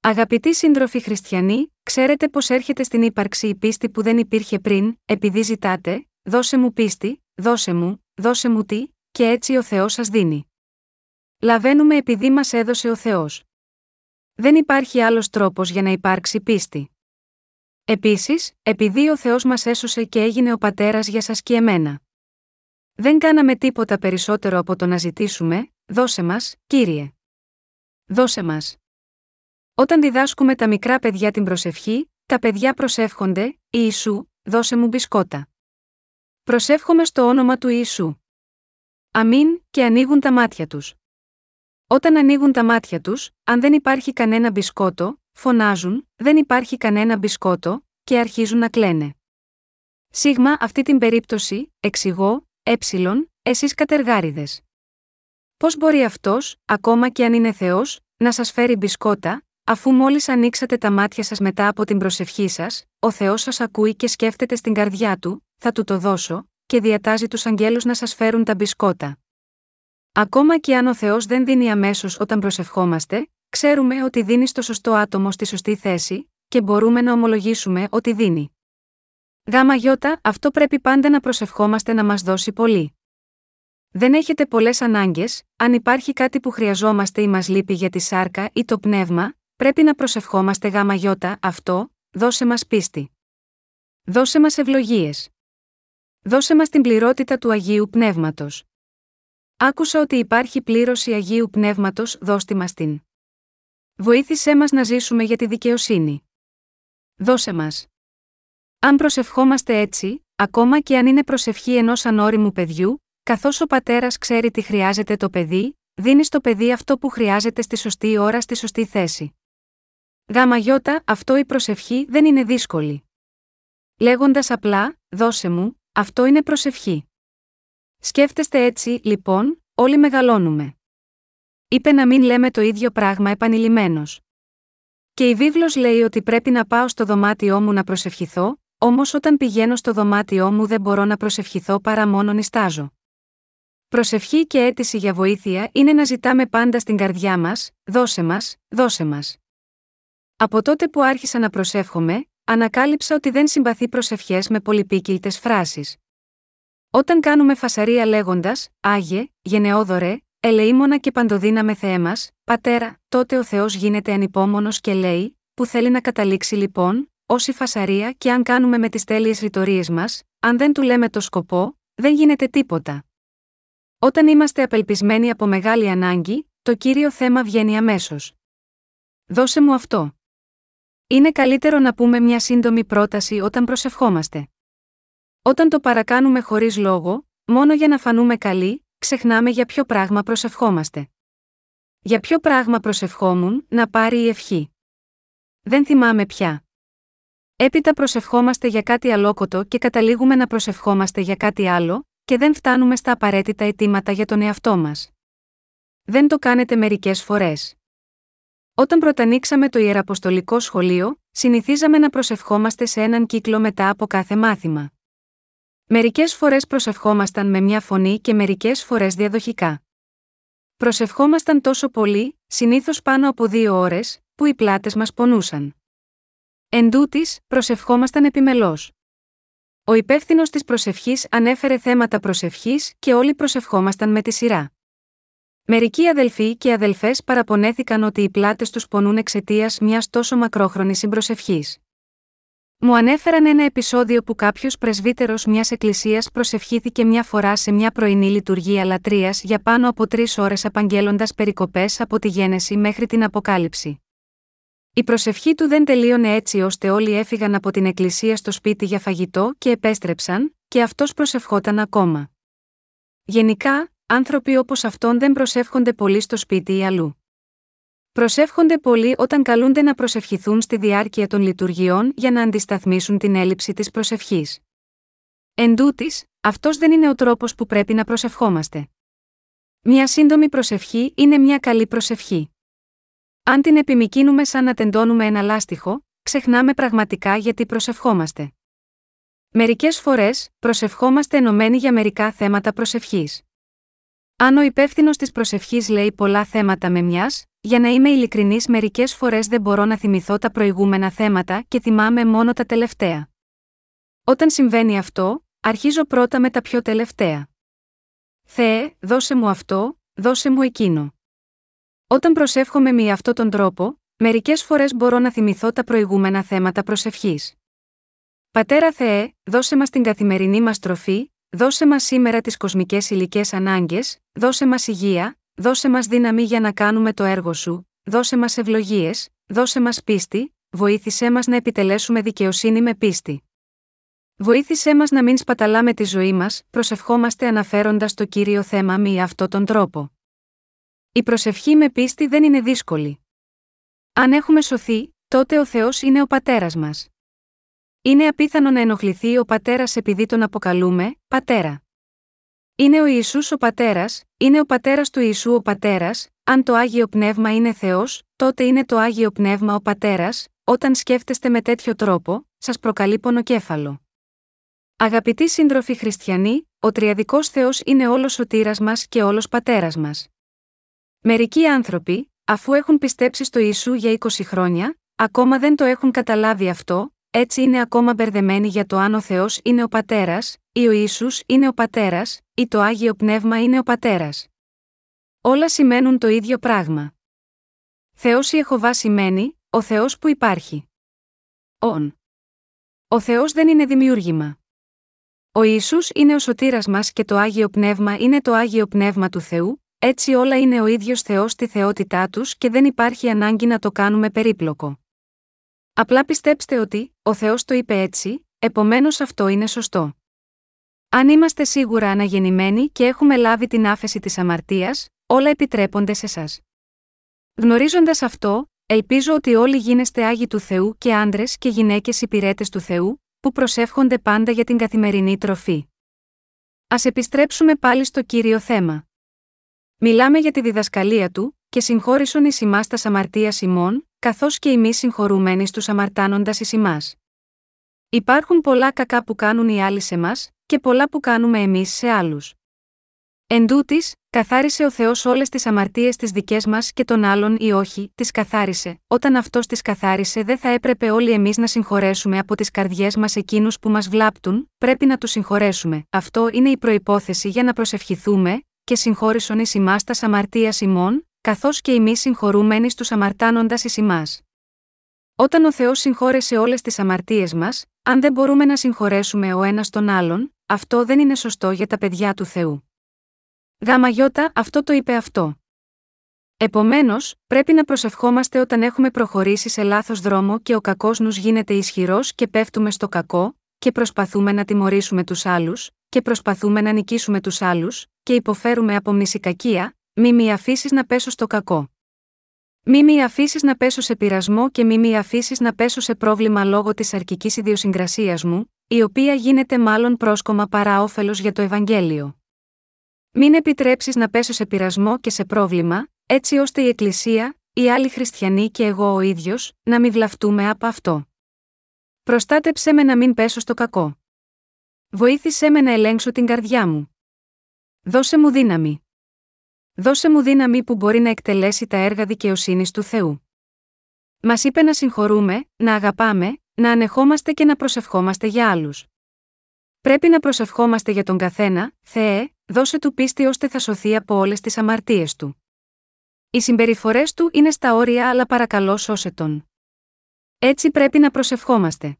Αγαπητοί σύντροφοι χριστιανοί, ξέρετε πως έρχεται στην ύπαρξη η πίστη που δεν υπήρχε πριν, επειδή ζητάτε, δώσε μου πίστη, δώσε μου, δώσε μου τι, και έτσι ο Θεός σας δίνει. Λαβαίνουμε επειδή μας έδωσε ο Θεός. Δεν υπάρχει άλλος τρόπος για να υπάρξει πίστη. Επίσης, επειδή ο Θεός μας έσωσε και έγινε ο πατέρας για σας και εμένα. Δεν κάναμε τίποτα περισσότερο από το να ζητήσουμε, δώσε μας, κύριε. Δώσε μας. Όταν διδάσκουμε τα μικρά παιδιά την προσευχή, τα παιδιά προσεύχονται, Ιησού, δώσε μου μπισκότα. Προσεύχομαι στο όνομα του Ιησού. Αμήν, και ανοίγουν τα μάτια τους. Όταν ανοίγουν τα μάτια τους, αν δεν υπάρχει κανένα μπισκότο, φωνάζουν, δεν υπάρχει κανένα μπισκότο, και αρχίζουν να κλαίνε. Σίγμα αυτή την περίπτωση, εξηγώ, ε, εσείς κατεργάριδες. Πώς μπορεί αυτός, ακόμα και αν είναι Θεός, να σας φέρει μπισκότα, αφού μόλις ανοίξατε τα μάτια σας μετά από την προσευχή σας, ο Θεός σας ακούει και σκέφτεται στην καρδιά του, θα του το δώσω, και διατάζει τους αγγέλους να σας φέρουν τα μπισκότα. Ακόμα και αν ο Θεός δεν δίνει αμέσως όταν προσευχόμαστε, ξέρουμε ότι δίνει στο σωστό άτομο στη σωστή θέση, και μπορούμε να ομολογήσουμε ότι δίνει. Γάμα γιώτα, αυτό πρέπει πάντα να προσευχόμαστε να μας δώσει πολύ. Δεν έχετε πολλές ανάγκες, αν υπάρχει κάτι που χρειαζόμαστε ή μας λείπει για τη σάρκα ή το πνεύμα, πρέπει να προσευχόμαστε γάμα γιώτα, αυτό, δώσε μας πίστη. Δώσε μας ευλογίες. Δώσε μας την πληρότητα του Αγίου Πνεύματος. Άκουσα ότι υπάρχει πλήρωση Αγίου Πνεύματος, δώστη μας την. Βοήθησέ μας να ζήσουμε για τη δικαιοσύνη. Δώσε μας. Αν προσευχόμαστε έτσι, ακόμα και αν είναι προσευχή ενός ανώριμου παιδιού, καθώς ο πατέρας ξέρει τι χρειάζεται το παιδί, δίνει στο παιδί αυτό που χρειάζεται στη σωστή ώρα στη σωστή θέση. Γάμα γιώτα, αυτό η προσευχή δεν είναι δύσκολη. Λέγοντας απλά, δώσε μου, αυτό είναι προσευχή. Σκέφτεστε έτσι, λοιπόν, όλοι μεγαλώνουμε. Είπε να μην λέμε το ίδιο πράγμα επανειλημμένος. Και η βίβλος λέει ότι πρέπει να πάω στο δωμάτιό μου να προσευχηθώ, όμως όταν πηγαίνω στο δωμάτιό μου δεν μπορώ να προσευχηθώ παρά μόνο νιστάζω. Προσευχή και αίτηση για βοήθεια είναι να ζητάμε πάντα στην καρδιά μας, δώσε μας, δώσε μας. Από τότε που άρχισα να προσεύχομαι, ανακάλυψα ότι δεν συμπαθεί προσευχέ με πολυπίκυλτες φράσεις. Όταν κάνουμε φασαρία λέγοντας, Άγιε, γενναιόδωρε, ελεήμονα και παντοδύναμε Θεέ μας, Πατέρα, τότε ο Θεός γίνεται ανυπόμονος και λέει, που θέλει να καταλήξει λοιπόν, όση φασαρία και αν κάνουμε με τις τέλειες ρητορίες μας, αν δεν του λέμε το σκοπό, δεν γίνεται τίποτα. Όταν είμαστε απελπισμένοι από μεγάλη ανάγκη, το κύριο θέμα βγαίνει αμέσως. Δώσε μου αυτό. Είναι καλύτερο να πούμε μια σύντομη πρόταση όταν προσευχόμαστε. Όταν το παρακάνουμε χωρίς λόγο, μόνο για να φανούμε καλοί, ξεχνάμε για ποιο πράγμα προσευχόμαστε. Για ποιο πράγμα προσευχόμουν να πάρει η ευχή. Δεν θυμάμαι πια. Έπειτα προσευχόμαστε για κάτι αλόκοτο και καταλήγουμε να προσευχόμαστε για κάτι άλλο, και δεν φτάνουμε στα απαραίτητα αιτήματα για τον εαυτό μας. Δεν το κάνετε μερικές φορές. Όταν πρωτανοίξαμε το ιεραποστολικό σχολείο, συνηθίζαμε να προσευχόμαστε σε έναν κύκλο μετά από κάθε μάθημα. Μερικές φορές προσευχόμασταν με μια φωνή και μερικές φορές διαδοχικά. Προσευχόμασταν τόσο πολύ, συνήθως πάνω από δύο ώρες, που οι πλάτες μας πονούσαν. Εν τούτης, προσευχόμασταν επιμελώς. Ο υπεύθυνος της προσευχής ανέφερε θέματα προσευχής και όλοι προσευχόμασταν με τη σειρά. Μερικοί αδελφοί και αδελφές παραπονέθηκαν ότι οι πλάτες τους πονούν εξαιτίας μιας τόσο μακρόχρονης συμπροσευχής. Μου ανέφεραν ένα επεισόδιο που κάποιος πρεσβύτερος μιας εκκλησίας προσευχήθηκε μια φορά σε μια πρωινή λειτουργία λατρείας για πάνω από τρεις ώρες απαγγέλλοντας περικοπές από τη γένεση μέχρι την αποκάλυψη. Η προσευχή του δεν τελείωνε έτσι ώστε όλοι έφυγαν από την εκκλησία στο σπίτι για φαγητό και επέστρεψαν, και αυτός προσευχόταν ακόμα. Γενικά, άνθρωποι όπως αυτόν δεν προσεύχονται πολύ στο σπίτι ή αλλού. Προσεύχονται πολύ όταν καλούνται να προσευχηθούν στη διάρκεια των λειτουργιών για να αντισταθμίσουν την έλλειψη της προσευχής. Εν τούτης, αυτός δεν είναι ο τρόπος που πρέπει να προσευχόμαστε. Μια σύντομη προσευχή είναι μια καλή προσευχή. Αν την επιμικίνουμε σαν να τεντώνουμε ένα λάστιχο, ξεχνάμε πραγματικά γιατί προσευχόμαστε. Μερικές φορές, προσευχόμαστε ενωμένοι για μερικά θέματα προσευχής. Αν ο υπεύθυνος της προσευχής λέει πολλά θέματα με μιας, για να είμαι ειλικρινής, μερικές φορές δεν μπορώ να θυμηθώ τα προηγούμενα θέματα και θυμάμαι μόνο τα τελευταία. Όταν συμβαίνει αυτό, αρχίζω πρώτα με τα πιο τελευταία. Θεέ, δώσε μου αυτό, δώσε μου εκείνο. Όταν προσεύχομαι με αυτόν τον τρόπο, μερικές φορές μπορώ να θυμηθώ τα προηγούμενα θέματα προσευχής. Πατέρα Θεέ, δώσε μας την καθημερινή μας τροφή, δώσε μας σήμερα τις κοσμικές υλικές ανάγκες, δώσε μας υγεία, δώσε μας δύναμη για να κάνουμε το έργο σου, δώσε μας ευλογίες, δώσε μας πίστη, βοήθησέ μας να επιτελέσουμε δικαιοσύνη με πίστη. Βοήθησέ μας να μην σπαταλάμε τη ζωή μας, προσευχόμαστε αναφέροντας το κύριο θέμα με αυτόν τον τρόπο. Η προσευχή με πίστη δεν είναι δύσκολη. Αν έχουμε σωθεί, τότε ο Θεός είναι ο πατέρας μας. Είναι απίθανο να ενοχληθεί ο πατέρας επειδή τον αποκαλούμε πατέρα. Είναι ο Ισού ο πατέρας, είναι ο πατέρας του Ιησού ο πατέρας, αν το άγιο πνεύμα είναι Θεός, τότε είναι το άγιο πνεύμα ο πατέρας, όταν σκέφτεστε με τέτοιο τρόπο, σας προκαλεί πονοκέφαλο. Αγαπητοί σύντροφοι χριστιανοί, ο τριαδικός Θεός είναι όλος ο τύρας μας και όλος πατέρας μας. Μερικοί άνθρωποι, αφού έχουν πιστέψει στο Ιησού για 20 χρόνια, ακόμα δεν το έχουν καταλάβει αυτό, έτσι είναι ακόμα μπερδεμένοι για το αν ο Θεός είναι ο πατέρας, ή ο Ισού είναι ο πατέρας, ή το άγιο πνεύμα είναι ο πατέρας. Όλα σημαίνουν το ίδιο πράγμα. Θεός ή Εχοβά σημαίνει, ο Θεός που υπάρχει. Ον. Ο Θεός δεν είναι δημιούργημα. Ο Ιησούς είναι ο σωτήρας μας και το Άγιο Πνεύμα είναι το Άγιο Πνεύμα του Θεού, έτσι όλα είναι ο ίδιος Θεός στη θεότητά τους και δεν υπάρχει ανάγκη να το κάνουμε περίπλοκο. Απλά πιστέψτε ότι, ο Θεός το είπε έτσι, επομένως αυτό είναι σωστό. Αν είμαστε σίγουρα αναγεννημένοι και έχουμε λάβει την άφεση της αμαρτίας, όλα επιτρέπονται σε εσά. Γνωρίζοντας αυτό, ελπίζω ότι όλοι γίνεστε άγιοι του Θεού και άντρες και γυναίκες υπηρέτες του Θεού, που προσεύχονται πάντα για την καθημερινή τροφή. Α επιστρέψουμε πάλι στο κύριο θέμα. Μιλάμε για τη διδασκαλία του, και συγχώρησον εις ημάς τα αμαρτία ημών, καθώς και εμεί συγχωρούμενοι στους αμαρτάνοντας εις ημάς. Υπάρχουν πολλά κακά που κάνουν οι άλλοι σε εμά, και πολλά που κάνουμε εμείς σε άλλους. Εν τούτης, καθάρισε ο Θεός όλες τις αμαρτίες τις δικές μας και των άλλων ή όχι, τις καθάρισε. Όταν αυτός τις καθάρισε, δεν θα έπρεπε όλοι εμείς να συγχωρέσουμε από τις καρδιές μας εκείνους που μας βλάπτουν, πρέπει να τους συγχωρέσουμε. Αυτό είναι η προπόθεση για να προσευχηθούμε, και συγχώρησον εις ημάς τας αμαρτίας ημών, καθώς και εμείς συγχωρούμενοι στους αμαρτάνοντας εις ημάς. Όταν ο Θεός συγχώρεσε όλες τις αμαρτίες μας, αν δεν μπορούμε να συγχωρέσουμε ο ένας τον άλλον, αυτό δεν είναι σωστό για τα παιδιά του Θεού. Γάμα γιώτα, αυτό το είπε αυτό. Επομένως, πρέπει να προσευχόμαστε όταν έχουμε προχωρήσει σε λάθος δρόμο και ο κακός νους γίνεται ισχυρός και πέφτουμε στο κακό, και προσπαθούμε να τιμωρήσουμε τους άλλους, και προσπαθούμε να νικήσουμε τους άλλους, και υποφέρουμε από μνησικακία, μη μη αφήσεις να πέσω στο κακό. Μη μη αφήσεις να πέσω σε πειρασμό και μη μη αφήσεις να πέσω σε πρόβλημα λόγω της αρκική ιδιοσυγκρασίας μου, η οποία γίνεται μάλλον πρόσκομα παρά όφελος για το Ευαγγέλιο. Μην επιτρέψεις να πέσω σε πειρασμό και σε πρόβλημα, έτσι ώστε η Εκκλησία, οι άλλοι χριστιανοί και εγώ ο ίδιος, να μην βλαφτούμε από αυτό. Προστάτεψέ με να μην πέσω στο κακό. Βοήθησέ με να ελέγξω την καρδιά μου. Δώσε μου δύναμη. Δώσε μου δύναμη που μπορεί να εκτελέσει τα έργα δικαιοσύνης του Θεού. Μας είπε να συγχωρούμε, να αγαπάμε, να ανεχόμαστε και να προσευχόμαστε για άλλους. Πρέπει να προσευχόμαστε για τον καθένα, Θεέ, δώσε του πίστη ώστε θα σωθεί από όλες τις αμαρτίες του. Οι συμπεριφορές του είναι στα όρια, αλλά παρακαλώ σώσε τον. Έτσι πρέπει να προσευχόμαστε.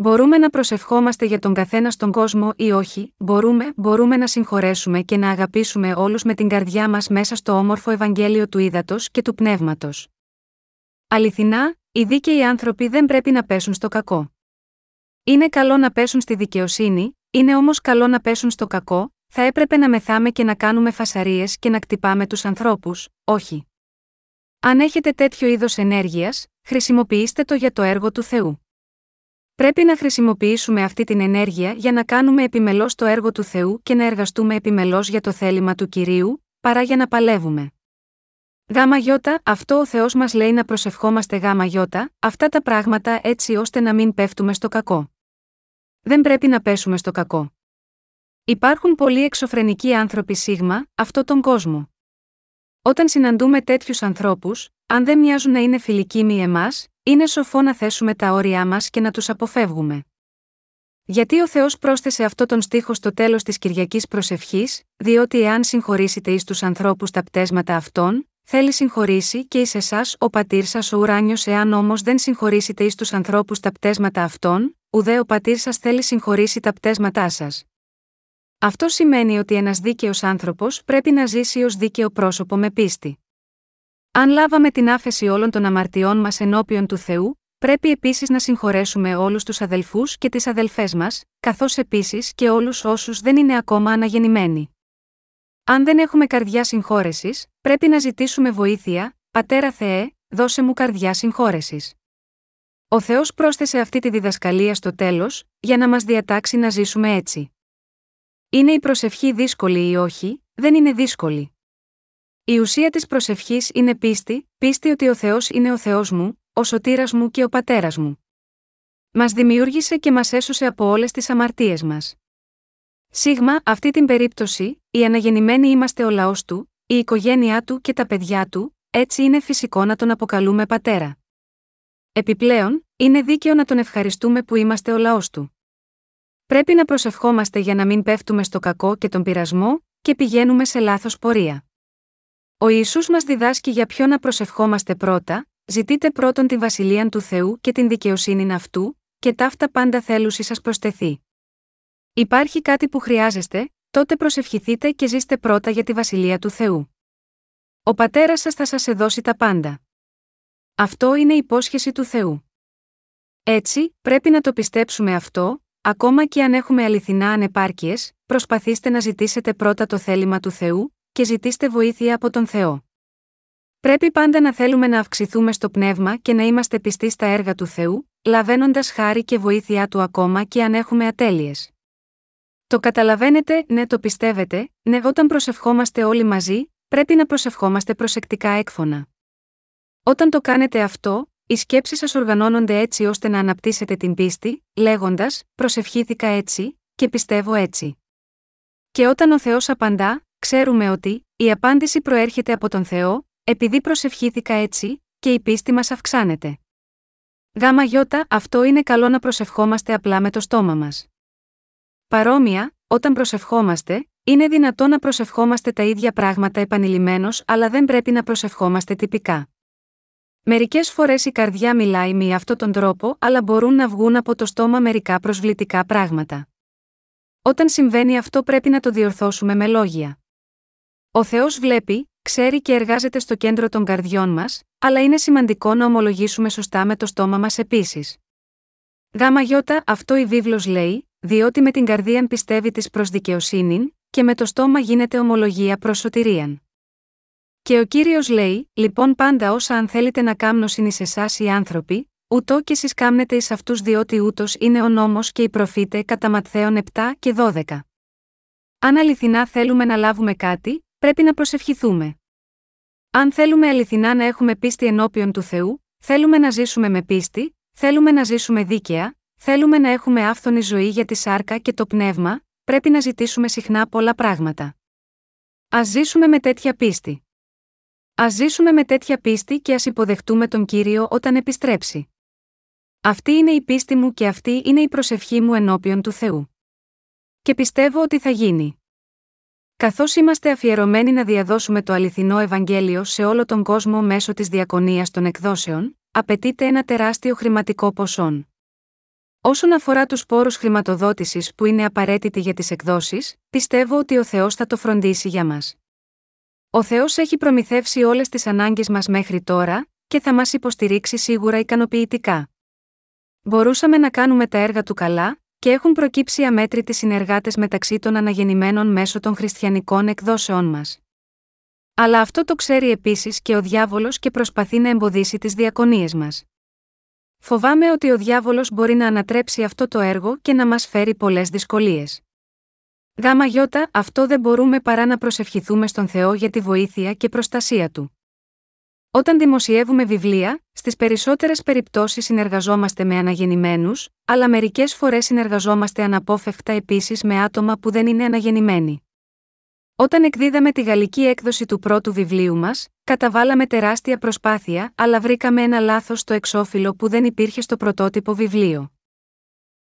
Μπορούμε να προσευχόμαστε για τον καθένα στον κόσμο ή όχι, μπορούμε, μπορούμε να συγχωρέσουμε και να αγαπήσουμε όλους με την καρδιά μας μέσα στο όμορφο Ευαγγέλιο του ύδατο και του πνεύματος. Αληθινά, οι δίκαιοι άνθρωποι δεν πρέπει να πέσουν στο κακό. Είναι καλό να πέσουν στη δικαιοσύνη, είναι όμως καλό να πέσουν στο κακό, θα έπρεπε να μεθάμε και να κάνουμε φασαρίες και να κτυπάμε τους ανθρώπους, όχι. Αν έχετε τέτοιο είδος ενέργειας, χρησιμοποιήστε το για το έργο του Θεού. Πρέπει να χρησιμοποιήσουμε αυτή την ενέργεια για να κάνουμε επιμελώς το έργο του Θεού και να εργαστούμε επιμελώς για το θέλημα του κυρίου, παρά για να παλεύουμε. Γάμα γιώτα, αυτό ο Θεός μας λέει να προσευχόμαστε γάμα γιώτα, αυτά τα πράγματα έτσι ώστε να μην πέφτουμε στο κακό. Δεν πρέπει να πέσουμε στο κακό. Υπάρχουν πολλοί εξωφρενικοί άνθρωποι σίγμα, αυτό τον κόσμο. Όταν συναντούμε τέτοιους ανθρώπους, αν δεν μοιάζουν να είναι φιλικοί μη εμάς, είναι σοφό να θέσουμε τα όρια μας και να τους αποφεύγουμε. Γιατί ο Θεός πρόσθεσε αυτό τον στίχο στο τέλος της Κυριακής Προσευχής, διότι εάν συγχωρήσετε εις τους ανθρώπους τα πτέσματα αυτών, θέλει συγχωρήσει και εις εσάς ο πατήρ σας ο ουράνιος, εάν όμως δεν συγχωρήσετε εις τους ανθρώπους τα πτέσματα αυτών, ουδέ ο πατήρ σας θέλει συγχωρήσει τα πτέσματά σας. Αυτό σημαίνει ότι ένας δίκαιος άνθρωπος πρέπει να ζήσει ως δίκαιο πρόσωπο με πίστη. Αν λάβαμε την άφεση όλων των αμαρτιών μας ενώπιον του Θεού, πρέπει επίσης να συγχωρέσουμε όλους τους αδελφούς και τις αδελφές μας, καθώς επίσης και όλους όσους δεν είναι ακόμα αναγεννημένοι. Αν δεν έχουμε καρδιά συγχώρεσης, πρέπει να ζητήσουμε βοήθεια, Πατέρα Θεέ, δώσε μου καρδιά συγχώρεσης. Ο Θεός πρόσθεσε αυτή τη διδασκαλία στο τέλος, για να μας διατάξει να ζήσουμε έτσι. Είναι η προσευχή δύσκολη ή όχι, δεν είναι δύσκολη. Η ουσία της προσευχής είναι πίστη, πίστη ότι ο Θεός είναι ο Θεός μου, ο σωτήρας μου και ο πατέρας μου. Μας δημιούργησε και μας έσωσε από όλες τις αμαρτίες μας. Σίγμα, αυτή την περίπτωση, οι αναγεννημένοι είμαστε ο λαός του, η οικογένειά του και τα παιδιά του, έτσι είναι φυσικό να τον αποκαλούμε πατέρα. Επιπλέον, είναι δίκαιο να τον ευχαριστούμε που είμαστε ο λαός του. Πρέπει να προσευχόμαστε για να μην πέφτουμε στο κακό και τον πειρασμό, και πηγαίνουμε σε λάθος πορεία. Ο Ιησούς μας διδάσκει για ποιο να προσευχόμαστε πρώτα, ζητείτε πρώτον τη βασιλεία του Θεού και την δικαιοσύνη αυτού, και ταύτα πάντα θέλουσι σας προστεθεί. Υπάρχει κάτι που χρειάζεστε, τότε προσευχηθείτε και ζήστε πρώτα για τη βασιλεία του Θεού. Ο πατέρας σας θα σας δώσει τα πάντα. Αυτό είναι η υπόσχεση του Θεού. Έτσι, πρέπει να το πιστέψουμε αυτό, ακόμα και αν έχουμε αληθινά ανεπάρκειες, προσπαθήστε να ζητήσετε πρώτα το θέλημα του Θεού, και ζητήστε βοήθεια από τον Θεό. Πρέπει πάντα να θέλουμε να αυξηθούμε στο πνεύμα και να είμαστε πιστοί στα έργα του Θεού, λαβαίνοντας χάρη και βοήθειά του ακόμα και αν έχουμε ατέλειες. Το καταλαβαίνετε, ναι, το πιστεύετε, ναι, όταν προσευχόμαστε όλοι μαζί, πρέπει να προσευχόμαστε προσεκτικά έκφωνα. Όταν το κάνετε αυτό, οι σκέψεις σας οργανώνονται έτσι ώστε να αναπτύσσετε την πίστη, λέγοντας: Προσευχήθηκα έτσι, και πιστεύω έτσι. Και όταν ο Θεός απαντά, ξέρουμε ότι η απάντηση προέρχεται από τον Θεό, επειδή προσευχήθηκα έτσι, και η πίστη μας αυξάνεται. Γάμα γιώτα, αυτό είναι καλό να προσευχόμαστε απλά με το στόμα μας. Παρόμοια, όταν προσευχόμαστε, είναι δυνατό να προσευχόμαστε τα ίδια πράγματα επανειλημμένω, αλλά δεν πρέπει να προσευχόμαστε τυπικά. Μερικές φορές η καρδιά μιλάει με αυτόν τον τρόπο, αλλά μπορούν να βγουν από το στόμα μερικά προσβλητικά πράγματα. Όταν συμβαίνει αυτό πρέπει να το διορθώσουμε με λόγια. Ο Θεός βλέπει, ξέρει και εργάζεται στο κέντρο των καρδιών μας, αλλά είναι σημαντικό να ομολογήσουμε σωστά με το στόμα μας επίσης. Γάμα γιώτα, αυτό η βίβλος λέει, διότι με την καρδία πιστεύει της προς δικαιοσύνη, και με το στόμα γίνεται ομολογία προς σωτηρίαν. Και ο κύριος λέει: Λοιπόν, πάντα όσα αν θέλετε να κάμνωσιν εις εσάς οι άνθρωποι, ούτω και εσείς κάμνετε εις αυτούς διότι ούτως είναι ο νόμος και οι προφήτε κατά Ματθαίων 7 και 12. Αν αληθινά θέλουμε να λάβουμε κάτι, πρέπει να προσευχηθούμε. Αν θέλουμε αληθινά να έχουμε πίστη ενώπιον του Θεού, θέλουμε να ζήσουμε με πίστη, θέλουμε να ζήσουμε δίκαια, θέλουμε να έχουμε άφθονη ζωή για τη σάρκα και το πνεύμα, πρέπει να ζητήσουμε συχνά πολλά πράγματα. Α ζήσουμε με τέτοια πίστη. Α ζήσουμε με τέτοια πίστη και ας υποδεχτούμε τον κύριο όταν επιστρέψει. Αυτή είναι η πίστη μου και αυτή είναι η προσευχή μου ενώπιον του Θεού. Και πιστεύω ότι θα γίνει. Καθώς είμαστε αφιερωμένοι να διαδώσουμε το αληθινό Ευαγγέλιο σε όλο τον κόσμο μέσω της διακονίας των εκδόσεων, απαιτείται ένα τεράστιο χρηματικό ποσό. Όσον αφορά τους πόρους χρηματοδότησης που είναι απαραίτητοι για τις εκδόσεις, πιστεύω ότι ο Θεός θα το φροντίσει για μας. Ο Θεός έχει προμηθεύσει όλες τις ανάγκες μας μέχρι τώρα, και θα μας υποστηρίξει σίγουρα ικανοποιητικά. Μπορούσαμε να κάνουμε τα έργα του καλά, και έχουν προκύψει αμέτρητοι συνεργάτες μεταξύ των αναγεννημένων μέσω των χριστιανικών εκδόσεών μας. Αλλά αυτό το ξέρει επίσης και ο διάβολος και προσπαθεί να εμποδίσει τις διακονίες μας. Φοβάμαι ότι ο διάβολος μπορεί να ανατρέψει αυτό το έργο και να μας φέρει πολλές δυσκολίες. Γάμα γιώτα, αυτό δεν μπορούμε παρά να προσευχηθούμε στον Θεό για τη βοήθεια και προστασία του. Όταν δημοσιεύουμε βιβλία, στις περισσότερες περιπτώσεις συνεργαζόμαστε με αναγεννημένους, αλλά μερικές φορές συνεργαζόμαστε αναπόφευκτα επίσης με άτομα που δεν είναι αναγεννημένοι. Όταν εκδίδαμε τη γαλλική έκδοση του πρώτου βιβλίου μας, καταβάλαμε τεράστια προσπάθεια, αλλά βρήκαμε ένα λάθος στο εξώφυλλο που δεν υπήρχε στο πρωτότυπο βιβλίο.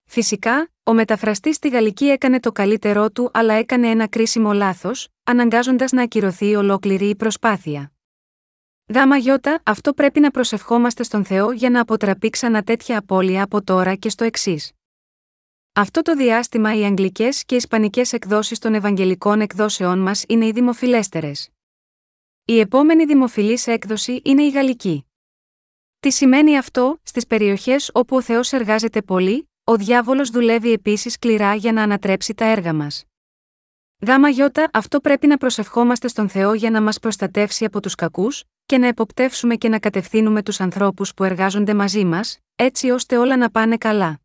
Φυσικά, ο μεταφραστής στη γαλλική έκανε το καλύτερό του, αλλά έκανε ένα κρίσιμο λάθος, αναγκάζοντας να ακυρωθεί ολόκληρη η προσπάθεια. Δάμα γιώτα, αυτό πρέπει να προσευχόμαστε στον Θεό για να αποτραπεί ξανά τέτοια απώλεια από τώρα και στο εξής. Αυτό το διάστημα οι αγγλικές και ισπανικές εκδόσεις των Ευαγγελικών εκδόσεών μας είναι οι δημοφιλέστερες. Η επόμενη δημοφιλής έκδοση είναι η γαλλική. Τι σημαίνει αυτό, στις περιοχές όπου ο Θεός εργάζεται πολύ, ο διάβολος δουλεύει επίσης σκληρά για να ανατρέψει τα έργα μας. Γάμα γιώτα, αυτό πρέπει να προσευχόμαστε στον Θεό για να μας προστατεύσει από τους κακούς, και να εποπτεύσουμε και να κατευθύνουμε τους ανθρώπους που εργάζονται μαζί μας, έτσι ώστε όλα να πάνε καλά.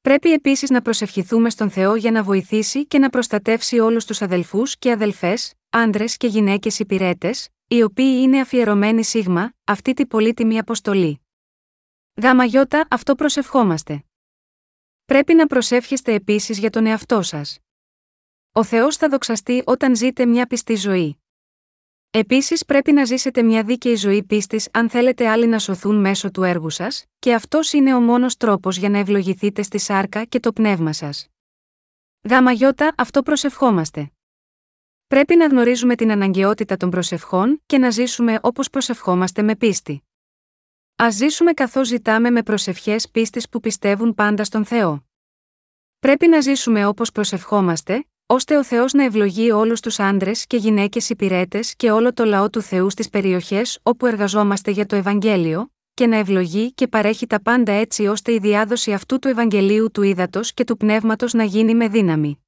Πρέπει επίσης να προσευχηθούμε στον Θεό για να βοηθήσει και να προστατεύσει όλους τους αδελφούς και αδελφές, άντρες και γυναίκες υπηρέτες, οι οποίοι είναι αφιερωμένοι σίγμα, αυτή τη πολύτιμη αποστολή. Γάμα γιώτα, αυτό προσευχόμαστε. Πρέπει να προσεύχεστε επίσης για τον εαυτό σας. Ο Θεός θα δοξαστεί όταν ζείτε μια πιστή ζωή. Επίσης πρέπει να ζήσετε μια δίκαιη ζωή πίστης αν θέλετε άλλοι να σωθούν μέσω του έργου σας, και αυτός είναι ο μόνος τρόπος για να ευλογηθείτε στη σάρκα και το πνεύμα σας. Γάμα γιώτα, αυτό προσευχόμαστε. Πρέπει να γνωρίζουμε την αναγκαιότητα των προσευχών και να ζήσουμε όπως προσευχόμαστε με πίστη. Α ζήσουμε καθώς ζητάμε με προσευχές πίστης που πιστεύουν πάντα στον Θεό. Πρέπει να ζήσουμε όπως προσευχόμαστε, ώστε ο Θεός να ευλογεί όλους τους άντρες και γυναίκες υπηρέτες και όλο το λαό του Θεού στις περιοχές όπου εργαζόμαστε για το Ευαγγέλιο, και να ευλογεί και παρέχει τα πάντα έτσι ώστε η διάδοση αυτού του Ευαγγελίου του ύδατο και του πνεύματος να γίνει με δύναμη.